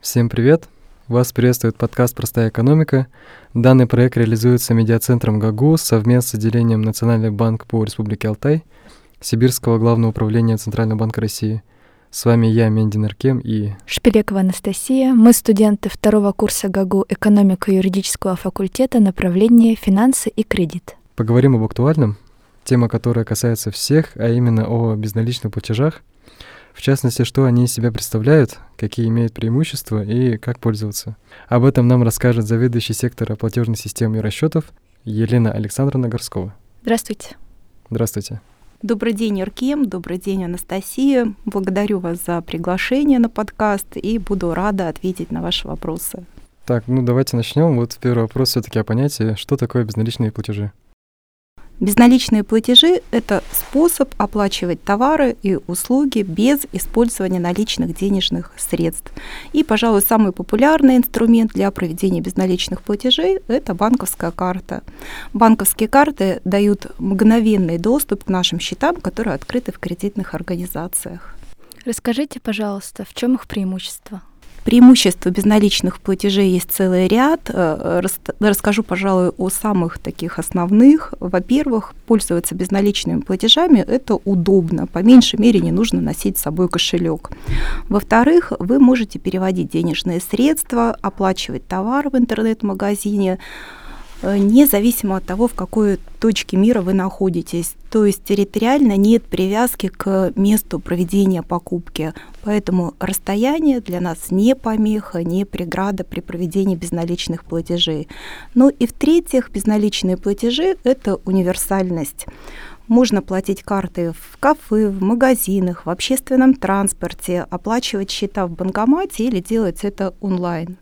Всем привет! Вас приветствует подкаст «Простая экономика». Данный проект реализуется медиацентром ГАГУ совместно с отделением Национальный банк по Республике Алтай, Сибирского главного управления Центрального банка России. С вами я, Мендин Аркем и... Шпилекова Анастасия. Мы студенты второго курса ГАГУ экономика юридического факультета направления финансы и кредит. Поговорим об актуальном, тема, которая касается всех, а именно о безналичных платежах. В частности, что они из себя представляют, какие имеют преимущества и как пользоваться. Об этом нам расскажет заведующий сектора платежной системы и расчетов Елена Александровна Горскова. Здравствуйте. Здравствуйте. Добрый день, Иркем, добрый день, Анастасия. Благодарю вас за приглашение на подкаст и буду рада ответить на ваши вопросы. Так, ну давайте начнем. Вот первый вопрос все-таки о понятии, что такое безналичные платежи? Безналичные платежи – это способ оплачивать товары и услуги без использования наличных денежных средств. И, пожалуй, самый популярный инструмент для проведения безналичных платежей – это банковская карта. Банковские карты дают мгновенный доступ к нашим счетам, которые открыты в кредитных организациях. Расскажите, пожалуйста, в чем их преимущество? Преимуществ безналичных платежей есть целый ряд. Э, расскажу, пожалуй, о самых таких основных. Во-первых, пользоваться безналичными платежами – это удобно. По меньшей мере не нужно носить с собой кошелек. Во-вторых, вы можете переводить денежные средства, оплачивать товар в интернет-магазине, независимо от того, в какой точке мира вы находитесь. То есть территориально нет привязки к месту проведения покупки. Поэтому расстояние для нас не помеха, не преграда при проведении безналичных платежей. Ну и в-третьих, безналичные платежи – это универсальность. Можно платить картой в кафе, в магазинах, в общественном транспорте, оплачивать счета в банкомате или делать это онлайн.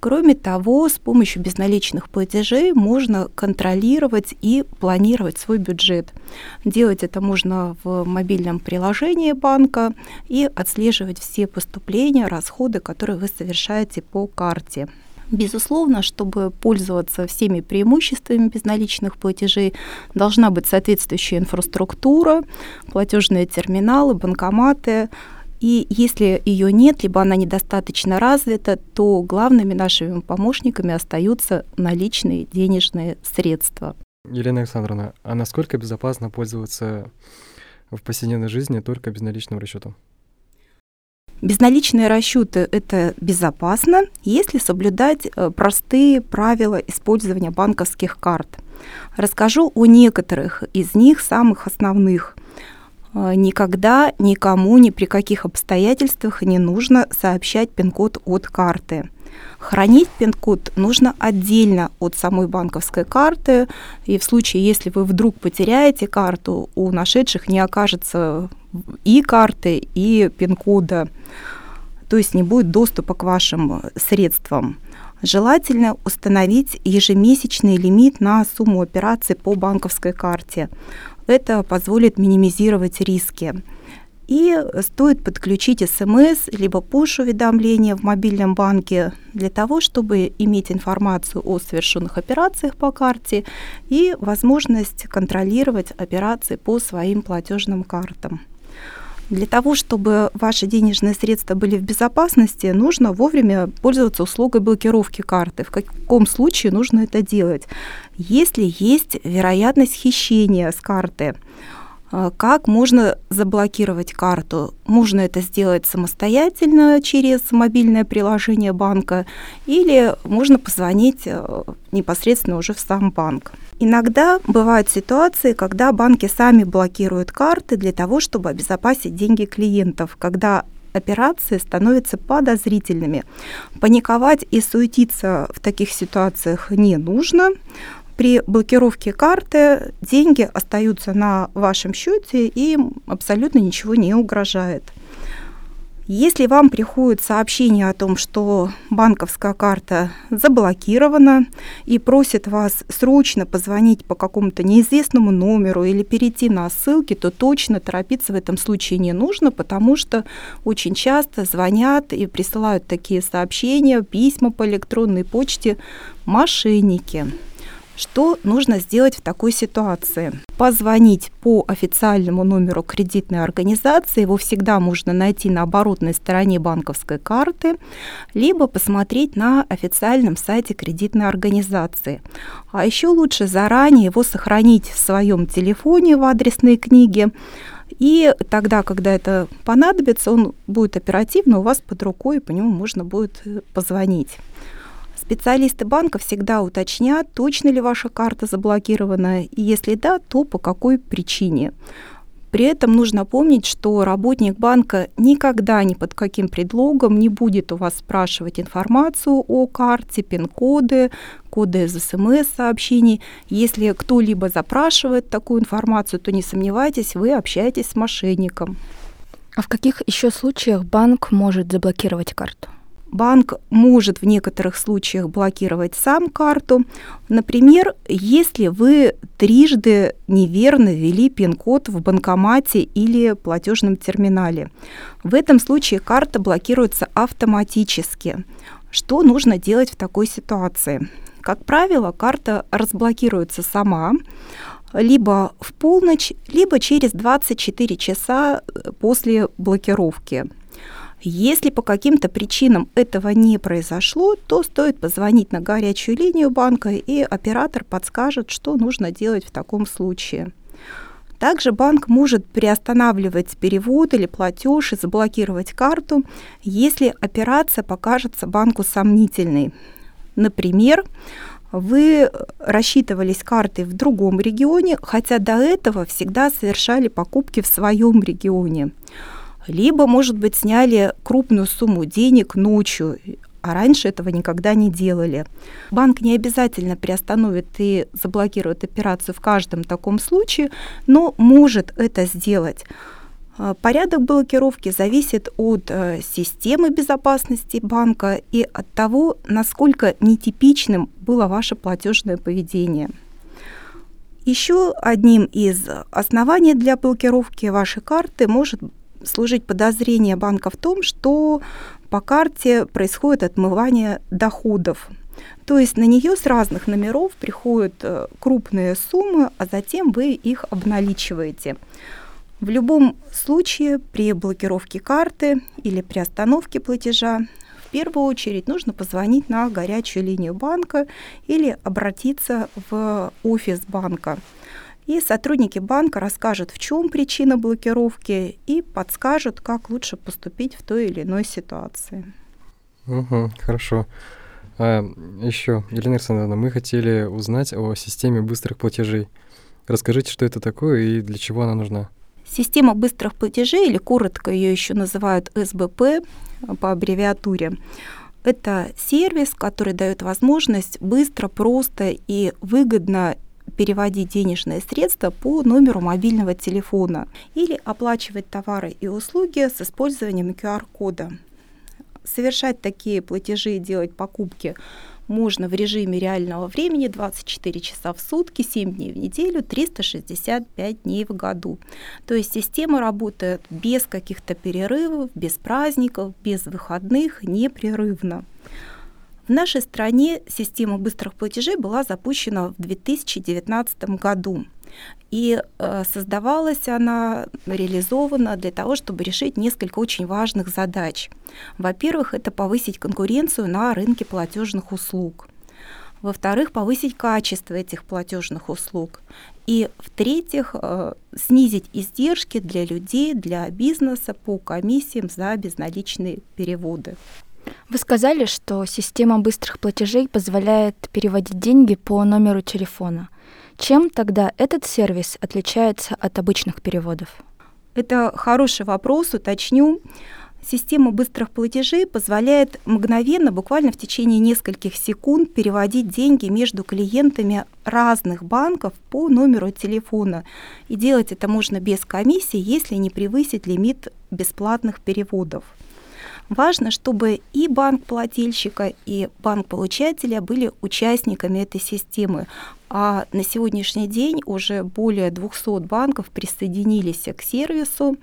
Кроме того, с помощью безналичных платежей можно контролировать и планировать свой бюджет. Делать это можно в мобильном приложении банка и отслеживать все поступления, расходы, которые вы совершаете по карте. Безусловно, чтобы пользоваться всеми преимуществами безналичных платежей, должна быть соответствующая инфраструктура, платежные терминалы, банкоматы, и если ее нет, либо она недостаточно развита, то главными нашими помощниками остаются наличные денежные средства. Елена Александровна, а насколько безопасно пользоваться в повседневной жизни только безналичным расчетом? Безналичные расчеты – это безопасно, если соблюдать э, простые правила использования банковских карт. Расскажу о некоторых из них, самых основных. А, никогда никому ни при каких обстоятельствах не нужно сообщать пин-код от карты. Хранить пин-код нужно отдельно от самой банковской карты, и в случае, если вы вдруг потеряете карту, у нашедших не окажется и карты, и пин-кода, то есть не будет доступа к вашим средствам. Желательно установить ежемесячный лимит на сумму операций по банковской карте. Это позволит минимизировать риски. И стоит подключить смс либо push-уведомления в мобильном банке для того, чтобы иметь информацию о совершенных операциях по карте и возможность контролировать операции по своим платежным картам. Для того, чтобы ваши денежные средства были в безопасности, нужно вовремя пользоваться услугой блокировки карты. В каком случае нужно это делать? Если есть вероятность хищения с карты, как можно заблокировать карту? Можно это сделать самостоятельно через мобильное приложение банка или можно позвонить э, непосредственно уже в сам банк. Иногда бывают ситуации, когда банки сами блокируют карты для того, чтобы обезопасить деньги клиентов, когда операции становятся подозрительными. Паниковать и суетиться в таких ситуациях не нужно при блокировке карты деньги остаются на вашем счете и абсолютно ничего не угрожает. Если вам приходит сообщение о том, что банковская карта заблокирована и просит вас срочно позвонить по какому-то неизвестному номеру или перейти на ссылки, то точно торопиться в этом случае не нужно, потому что очень часто звонят и присылают такие сообщения, письма по электронной почте мошенники. Что нужно сделать в такой ситуации? Позвонить по официальному номеру кредитной организации, его всегда можно найти на оборотной стороне банковской карты, либо посмотреть на официальном сайте кредитной организации. А еще лучше заранее его сохранить в своем телефоне в адресной книге, и тогда, когда это понадобится, он будет оперативно у вас под рукой, и по нему можно будет э, позвонить. Специалисты банка всегда уточнят, точно ли ваша карта заблокирована, и если да, то по какой причине. При этом нужно помнить, что работник банка никогда ни под каким предлогом не будет у вас спрашивать информацию о карте, пин-коды, коды из СМС-сообщений. Если кто-либо запрашивает такую информацию, то не сомневайтесь, вы общаетесь с мошенником. А в каких еще случаях банк может заблокировать карту? Банк может в некоторых случаях блокировать сам карту. Например, если вы трижды неверно ввели пин-код в банкомате или платежном терминале. В этом случае карта блокируется автоматически. Что нужно делать в такой ситуации? Как правило, карта разблокируется сама, либо в полночь, либо через 24 часа после блокировки. Если по каким-то причинам этого не произошло, то стоит позвонить на горячую линию банка, и оператор подскажет, что нужно делать в таком случае. Также банк может приостанавливать перевод или платеж и заблокировать карту, если операция покажется банку сомнительной. Например, вы рассчитывались картой в другом регионе, хотя до этого всегда совершали покупки в своем регионе либо, может быть, сняли крупную сумму денег ночью, а раньше этого никогда не делали. Банк не обязательно приостановит и заблокирует операцию в каждом таком случае, но может это сделать. А, порядок блокировки зависит от э, системы безопасности банка и от того, насколько нетипичным было ваше платежное поведение. Еще одним из оснований для блокировки вашей карты может служить подозрение банка в том, что по карте происходит отмывание доходов. То есть на нее с разных номеров приходят э, крупные суммы, а затем вы их обналичиваете. В любом случае при блокировке карты или при остановке платежа в первую очередь нужно позвонить на горячую линию банка или обратиться в офис банка и сотрудники банка расскажут, в чем причина блокировки и подскажут, как лучше поступить в той или иной ситуации. Угу, хорошо. А, еще, Елена Александровна, мы хотели узнать о системе быстрых платежей. Расскажите, что это такое и для чего она нужна. Система быстрых платежей, или коротко ее еще называют СБП по аббревиатуре, это сервис, который дает возможность быстро, просто и выгодно переводить денежные средства по номеру мобильного телефона или оплачивать товары и услуги с использованием QR-кода. Совершать такие платежи и делать покупки можно в режиме реального времени 24 часа в сутки, 7 дней в неделю, 365 дней в году. То есть система работает без каких-то перерывов, без праздников, без выходных, непрерывно. В нашей стране система быстрых платежей была запущена в 2019 году. И э, создавалась она, реализована для того, чтобы решить несколько очень важных задач. Во-первых, это повысить конкуренцию на рынке платежных услуг. Во-вторых, повысить качество этих платежных услуг. И в-третьих, э, снизить издержки для людей, для бизнеса по комиссиям за безналичные переводы. Вы сказали, что система быстрых платежей позволяет переводить деньги по номеру телефона. Чем тогда этот сервис отличается от обычных переводов? Это хороший вопрос, уточню. Система быстрых платежей позволяет мгновенно, буквально в течение нескольких секунд, переводить деньги между клиентами разных банков по номеру телефона. И делать это можно без комиссии, если не превысить лимит бесплатных переводов. Важно, чтобы и банк плательщика, и банк получателя были участниками этой системы. А на сегодняшний день уже более 200 банков присоединились к сервису,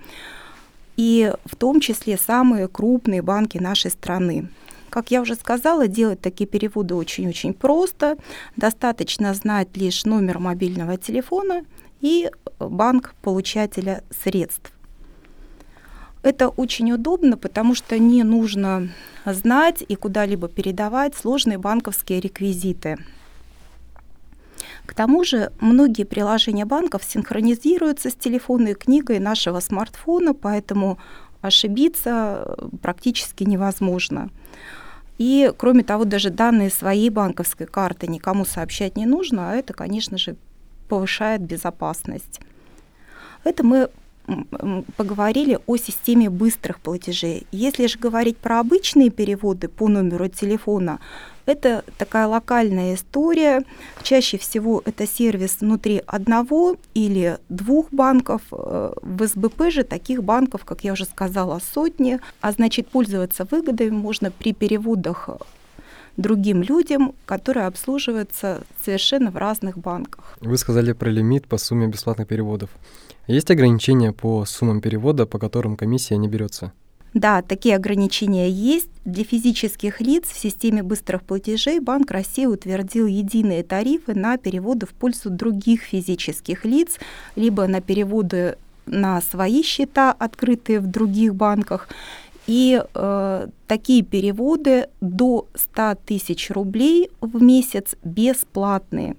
и в том числе самые крупные банки нашей страны. Как я уже сказала, делать такие переводы очень-очень просто. Достаточно знать лишь номер мобильного телефона и банк получателя средств. Это очень удобно, потому что не нужно знать и куда-либо передавать сложные банковские реквизиты. К тому же многие приложения банков синхронизируются с телефонной книгой нашего смартфона, поэтому ошибиться практически невозможно. И, кроме того, даже данные своей банковской карты никому сообщать не нужно, а это, конечно же, повышает безопасность. Это мы поговорили о системе быстрых платежей. Если же говорить про обычные переводы по номеру телефона, это такая локальная история. Чаще всего это сервис внутри одного или двух банков. Э, в СБП же таких банков, как я уже сказала, сотни. А значит, пользоваться выгодами можно при переводах другим людям, которые обслуживаются совершенно в разных банках. Вы сказали про лимит по сумме бесплатных переводов. Есть ограничения по суммам перевода, по которым комиссия не берется? Да, такие ограничения есть. Для физических лиц в системе быстрых платежей Банк России утвердил единые тарифы на переводы в пользу других физических лиц, либо на переводы на свои счета, открытые в других банках, и э, такие переводы до 100 тысяч рублей в месяц бесплатные.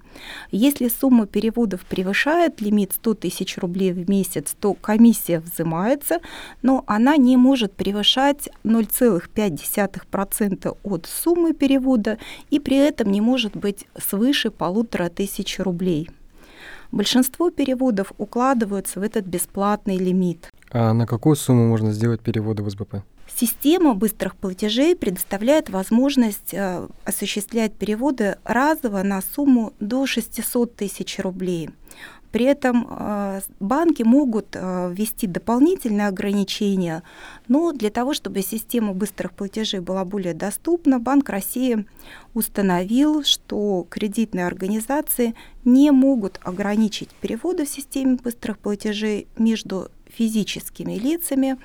Если сумма переводов превышает лимит 100 тысяч рублей в месяц, то комиссия взимается, но она не может превышать 0,5% от суммы перевода и при этом не может быть свыше полутора тысяч рублей. Большинство переводов укладываются в этот бесплатный лимит. А на какую сумму можно сделать переводы в СБП? Система быстрых платежей предоставляет возможность э, осуществлять переводы разово на сумму до 600 тысяч рублей. При этом э, банки могут э, ввести дополнительные ограничения, но для того, чтобы система быстрых платежей была более доступна, Банк России установил, что кредитные организации не могут ограничить переводы в системе быстрых платежей между физическими лицами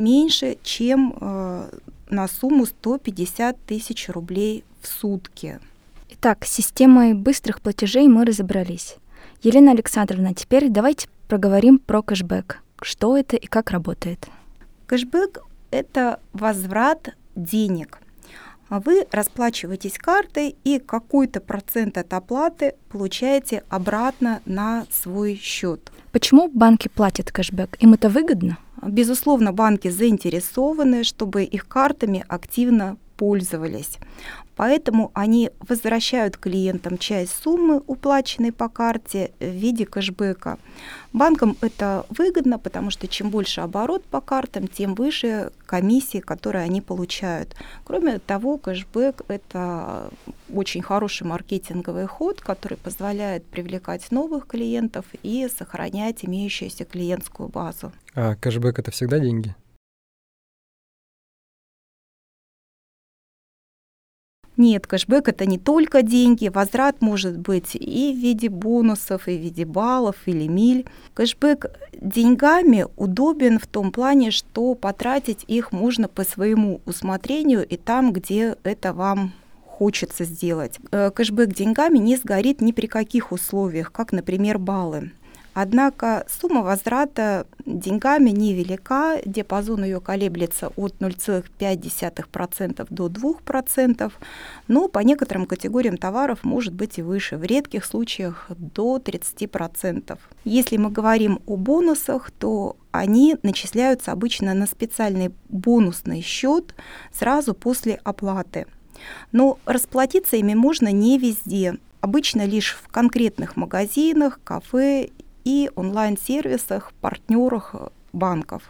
меньше, чем э, на сумму 150 тысяч рублей в сутки. Итак, с системой быстрых платежей мы разобрались. Елена Александровна, теперь давайте проговорим про кэшбэк. Что это и как работает? Кэшбэк – это возврат денег. Вы расплачиваетесь картой и какой-то процент от оплаты получаете обратно на свой счет. Почему банки платят кэшбэк? Им это выгодно? Безусловно, банки заинтересованы, чтобы их картами активно пользовались. Поэтому они возвращают клиентам часть суммы, уплаченной по карте, в виде кэшбэка. Банкам это выгодно, потому что чем больше оборот по картам, тем выше комиссии, которые они получают. Кроме того, кэшбэк – это очень хороший маркетинговый ход, который позволяет привлекать новых клиентов и сохранять имеющуюся клиентскую базу. А кэшбэк – это всегда деньги? Нет, кэшбэк это не только деньги, возврат может быть и в виде бонусов, и в виде баллов или миль. Кэшбэк деньгами удобен в том плане, что потратить их можно по своему усмотрению и там, где это вам хочется сделать. Э, кэшбэк деньгами не сгорит ни при каких условиях, как, например, баллы. Однако сумма возврата деньгами невелика, диапазон ее колеблется от 0,5% до 2%, но по некоторым категориям товаров может быть и выше, в редких случаях до 30%. Если мы говорим о бонусах, то они начисляются обычно на специальный бонусный счет сразу после оплаты. Но расплатиться ими можно не везде, обычно лишь в конкретных магазинах, кафе и онлайн-сервисах, партнерах банков.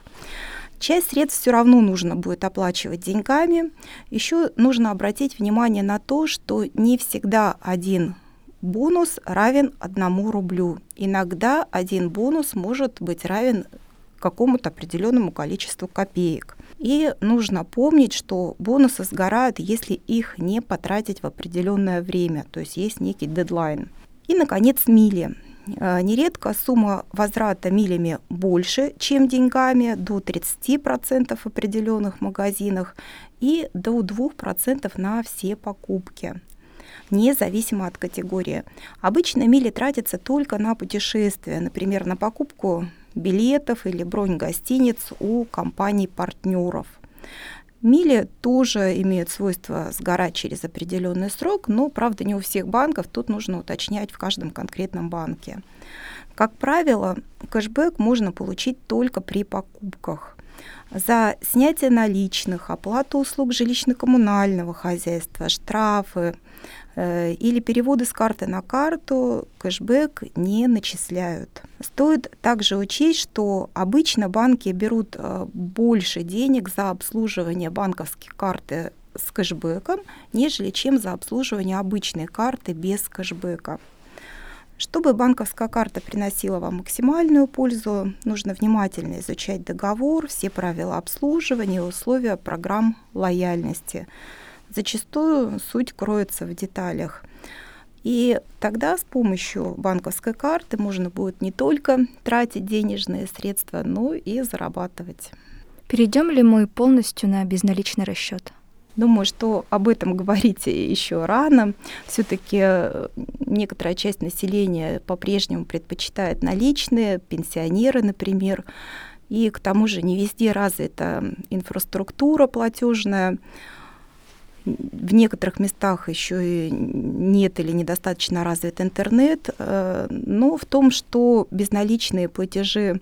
Часть средств все равно нужно будет оплачивать деньгами. Еще нужно обратить внимание на то, что не всегда один бонус равен одному рублю. Иногда один бонус может быть равен какому-то определенному количеству копеек. И нужно помнить, что бонусы сгорают, если их не потратить в определенное время, то есть есть некий дедлайн. И, наконец, мили. Э, нередко сумма возврата милями больше, чем деньгами, до 30% в определенных магазинах и до 2% на все покупки независимо от категории. Обычно мили тратятся только на путешествия, например, на покупку билетов или бронь гостиниц у компаний-партнеров. Мили тоже имеют свойство сгорать через определенный срок, но, правда, не у всех банков, тут нужно уточнять в каждом конкретном банке. Как правило, кэшбэк можно получить только при покупках. За снятие наличных, оплату услуг жилищно-коммунального хозяйства, штрафы, или переводы с карты на карту кэшбэк не начисляют. Стоит также учесть, что обычно банки берут э, больше денег за обслуживание банковских карты с кэшбэком, нежели чем за обслуживание обычной карты без кэшбэка. Чтобы банковская карта приносила вам максимальную пользу, нужно внимательно изучать договор, все правила обслуживания, условия программ лояльности. Зачастую суть кроется в деталях. И тогда с помощью банковской карты можно будет не только тратить денежные средства, но и зарабатывать. Перейдем ли мы полностью на безналичный расчет? Думаю, что об этом говорить еще рано. Все-таки э, некоторая часть населения по-прежнему предпочитает наличные, пенсионеры, например. И к тому же не везде развита инфраструктура платежная в некоторых местах еще и нет или недостаточно развит интернет, э, но в том, что безналичные платежи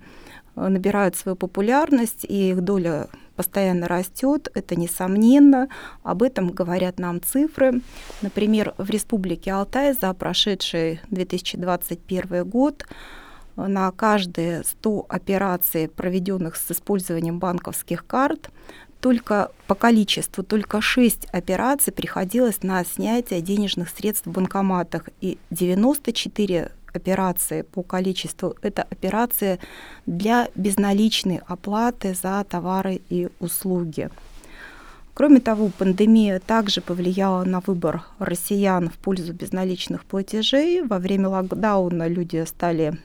э, набирают свою популярность, и их доля постоянно растет, это несомненно. Об этом говорят нам цифры. Например, в Республике Алтай за прошедший 2021 год на каждые 100 операций, проведенных с использованием банковских карт, только по количеству, только 6 операций приходилось на снятие денежных средств в банкоматах, и 94 операции по количеству – это операции для безналичной оплаты за товары и услуги. Кроме того, пандемия также повлияла на выбор россиян в пользу безналичных платежей. Во время локдауна люди стали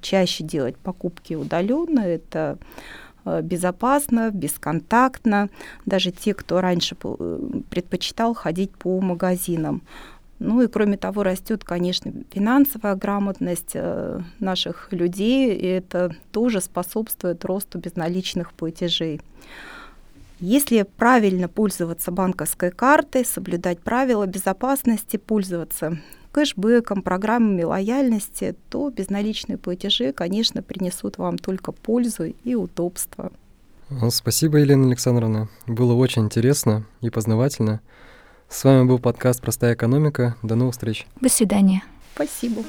чаще делать покупки удаленно. Это Э, безопасно, бесконтактно. Даже те, кто раньше э, предпочитал ходить по магазинам. Ну и кроме того, растет, конечно, финансовая грамотность э, наших людей, и это тоже способствует росту безналичных платежей. Если правильно пользоваться банковской картой, соблюдать правила безопасности, пользоваться кэшбэком, программами лояльности, то безналичные платежи, конечно, принесут вам только пользу и удобство. Ну, спасибо, Елена Александровна. Было очень интересно и познавательно. С вами был подкаст «Простая экономика». До новых встреч. До свидания. Спасибо.